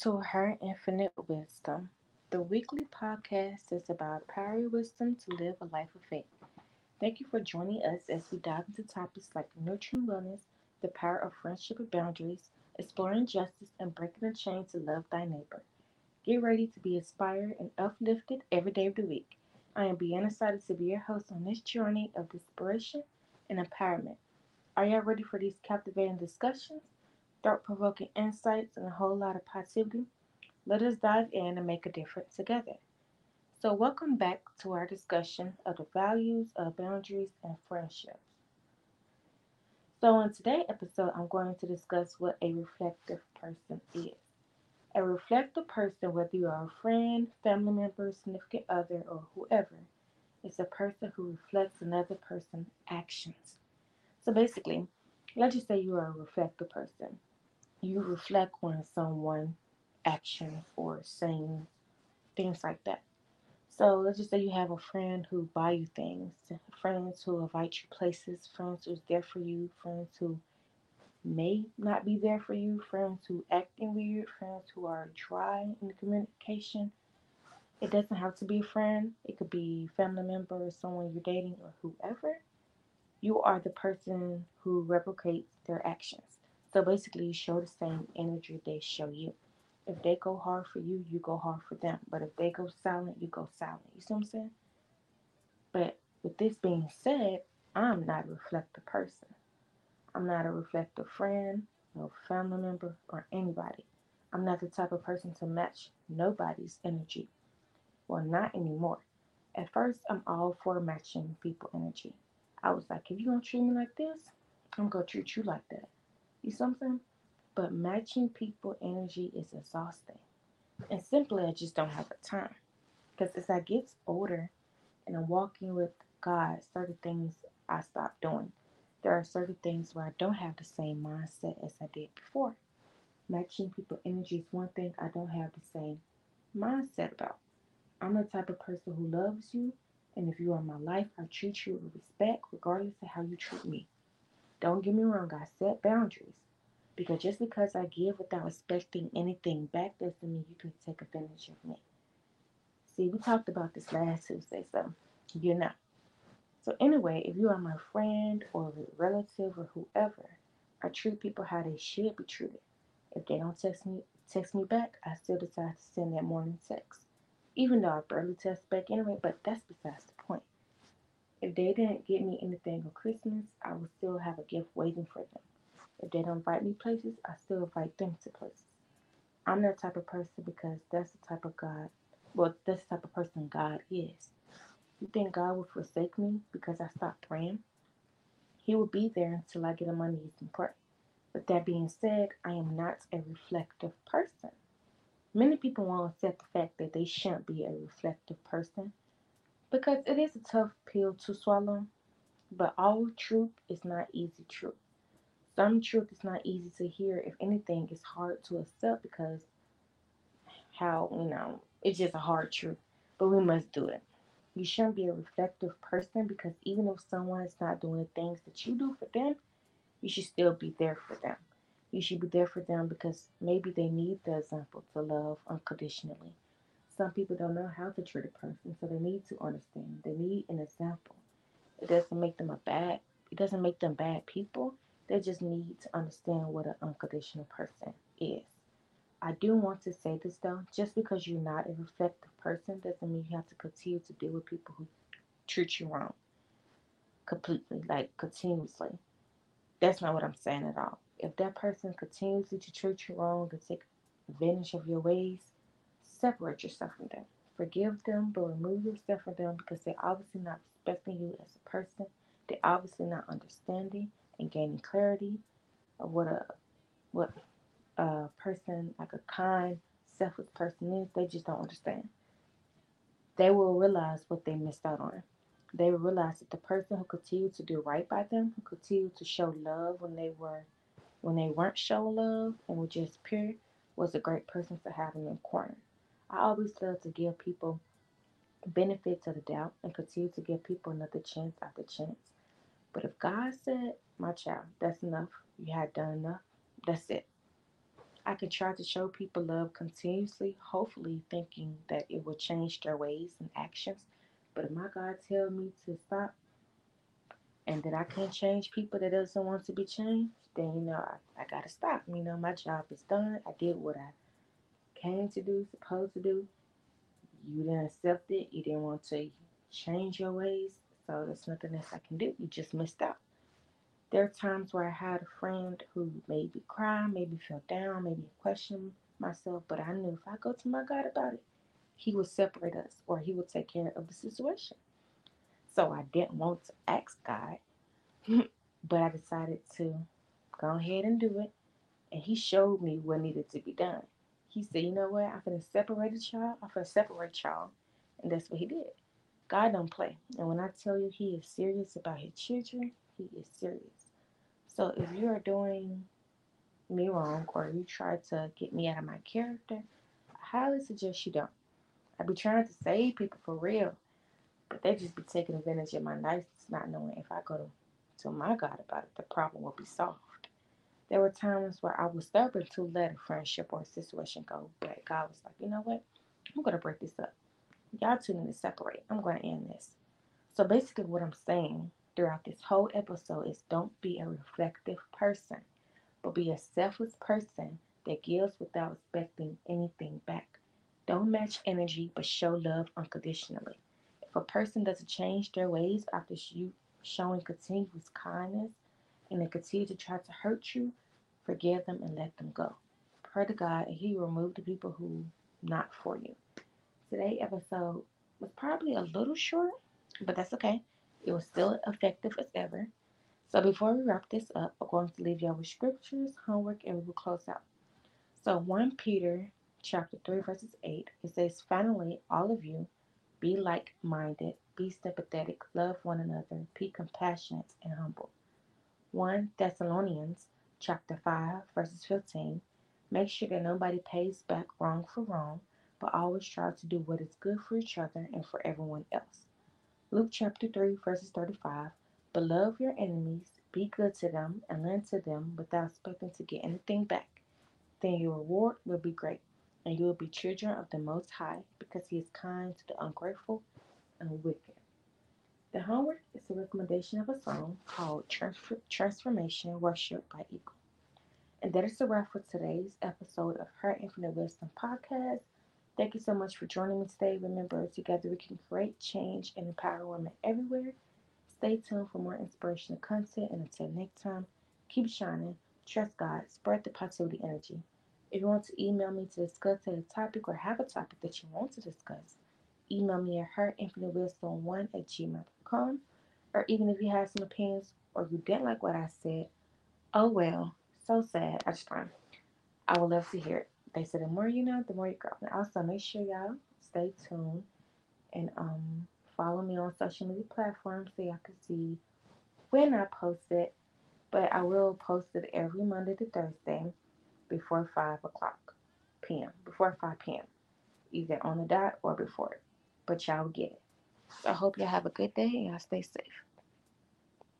to Her Infinite Wisdom. The weekly podcast is about power wisdom to live a life of faith. Thank you for joining us as we dive into topics like nurturing wellness, the power of friendship and boundaries, exploring justice, and breaking the chain to love thy neighbor. Get ready to be inspired and uplifted every day of the week. I am Bianna excited to be your host on this journey of inspiration and empowerment. Are y'all ready for these captivating discussions? Thought provoking insights, and a whole lot of positivity, let us dive in and make a difference together. So, welcome back to our discussion of the values of boundaries and friendships. So, in today's episode, I'm going to discuss what a reflective person is. A reflective person, whether you are a friend, family member, significant other, or whoever, is a person who reflects another person's actions. So, basically, let's just say you are a reflective person you reflect on someone action or saying things like that. So let's just say you have a friend who buy you things, friends who invite you places, friends who's there for you, friends who may not be there for you, friends who acting weird, friends who are dry in the communication. It doesn't have to be a friend. It could be family member or someone you're dating or whoever. You are the person who replicates their actions. So basically, you show the same energy they show you. If they go hard for you, you go hard for them. But if they go silent, you go silent. You see what I'm saying? But with this being said, I'm not a reflective person. I'm not a reflective friend, no family member, or anybody. I'm not the type of person to match nobody's energy. Well, not anymore. At first, I'm all for matching people energy. I was like, if you're going to treat me like this, I'm going to treat you like that. You saying? But matching people energy is exhausting. And simply, I just don't have the time. Because as I get older and I'm walking with God, certain things I stop doing. There are certain things where I don't have the same mindset as I did before. Matching people energy is one thing I don't have the same mindset about. I'm the type of person who loves you, and if you are my life, I treat you with respect regardless of how you treat me. Don't get me wrong, I set boundaries. Because just because I give without expecting anything back doesn't mean you can take advantage of me. See, we talked about this last Tuesday, so you're not. So anyway, if you are my friend or relative or whoever, I treat people how they should be treated. If they don't text me text me back, I still decide to send that morning text. Even though I barely text back anyway, but that's besides the point. If they didn't get me anything on Christmas, I would still have a gift waiting for them. If they don't invite me places, I still invite them to places. I'm that type of person because that's the type of God, well, that's the type of person God is. You think God will forsake me because I stopped praying? He will be there until I get on my knees and pray. But that being said, I am not a reflective person. Many people won't accept the fact that they shouldn't be a reflective person because it is a tough pill to swallow, but all truth is not easy truth. Some truth is not easy to hear. If anything, it's hard to accept because how, you know, it's just a hard truth. But we must do it. You shouldn't be a reflective person because even if someone is not doing the things that you do for them, you should still be there for them. You should be there for them because maybe they need the example to love unconditionally. Some people don't know how to treat a person, so they need to understand. They need an example. It doesn't make them a bad. It doesn't make them bad people. They just need to understand what an unconditional person is. I do want to say this though, just because you're not a reflective person doesn't mean you have to continue to deal with people who treat you wrong completely, like continuously. That's not what I'm saying at all. If that person continues to treat you wrong and take advantage of your ways, separate yourself from them. Forgive them, but remove yourself from them because they're obviously not respecting you as a person. They're obviously not understanding and gaining clarity of what a what a person like a kind, selfless person is. They just don't understand. They will realize what they missed out on. They will realize that the person who continued to do right by them, who continued to show love when they were when they weren't showing love and were just pure, was a great person to have in their corner. I always love to give people benefits of the doubt and continue to give people another chance after chance. But if God said, my child, that's enough, you had done enough, that's it. I could try to show people love continuously, hopefully thinking that it will change their ways and actions. But if my God tell me to stop and that I can't change people that doesn't want to be changed, then you know I, I gotta stop. You know, my job is done. I did what I came to do, supposed to do. You didn't accept it, you didn't want to change your ways, so there's nothing else I can do. You just missed out. There are times where I had a friend who made me cry, made me feel down, made me question myself, but I knew if I go to my God about it, He would separate us or He would take care of the situation. So I didn't want to ask God, but I decided to go ahead and do it. And He showed me what needed to be done. He said, You know what? I'm going to separate child. I'm going to separate y'all. And that's what He did. God don't play. And when I tell you He is serious about His children, He is serious. So if you are doing me wrong or you try to get me out of my character, I highly suggest you don't. I be trying to save people for real, but they just be taking advantage of my niceness, not knowing if I go to, to my God about it, the problem will be solved. There were times where I was stubborn to let a friendship or a situation go, but God was like, you know what? I'm going to break this up. Y'all two need to separate. I'm going to end this. So basically, what I'm saying throughout this whole episode is don't be a reflective person, but be a selfless person that gives without expecting anything back. Don't match energy, but show love unconditionally. If a person doesn't change their ways after you showing continuous kindness and they continue to try to hurt you, forgive them and let them go. Pray to God and He will remove the people who not for you. Today episode was probably a little short, but that's okay. It was still effective as ever. So before we wrap this up, I'm going to leave y'all with scriptures, homework, and we will close out. So 1 Peter chapter 3 verses 8, it says, Finally, all of you, be like-minded, be sympathetic, love one another, be compassionate and humble. 1 Thessalonians chapter 5 verses 15, make sure that nobody pays back wrong for wrong, but always try to do what is good for each other and for everyone else. Luke chapter 3, verses 35. But love your enemies, be good to them, and lend to them without expecting to get anything back. Then your reward will be great, and you will be children of the Most High, because He is kind to the ungrateful and wicked. The homework is a recommendation of a song called Transformation Worship by Eagle. And that is the wrap for today's episode of Her Infinite Wisdom podcast. Thank you so much for joining me today. Remember, together we can create change and empower women everywhere. Stay tuned for more inspirational content. And until next time, keep shining, trust God, spread the positivity energy. If you want to email me to discuss a topic or have a topic that you want to discuss, email me at herinfinitewisdom1 at gmail.com. Or even if you have some opinions or you didn't like what I said, oh well, so sad. I just rhymed. I would love to hear it they said the more you know, the more you grow. And also make sure y'all stay tuned and um follow me on social media platforms so y'all can see when I post it. But I will post it every Monday to Thursday before five o'clock PM. Before five PM. Either on the dot or before it. But y'all get it. So I hope y'all have a good day and y'all stay safe.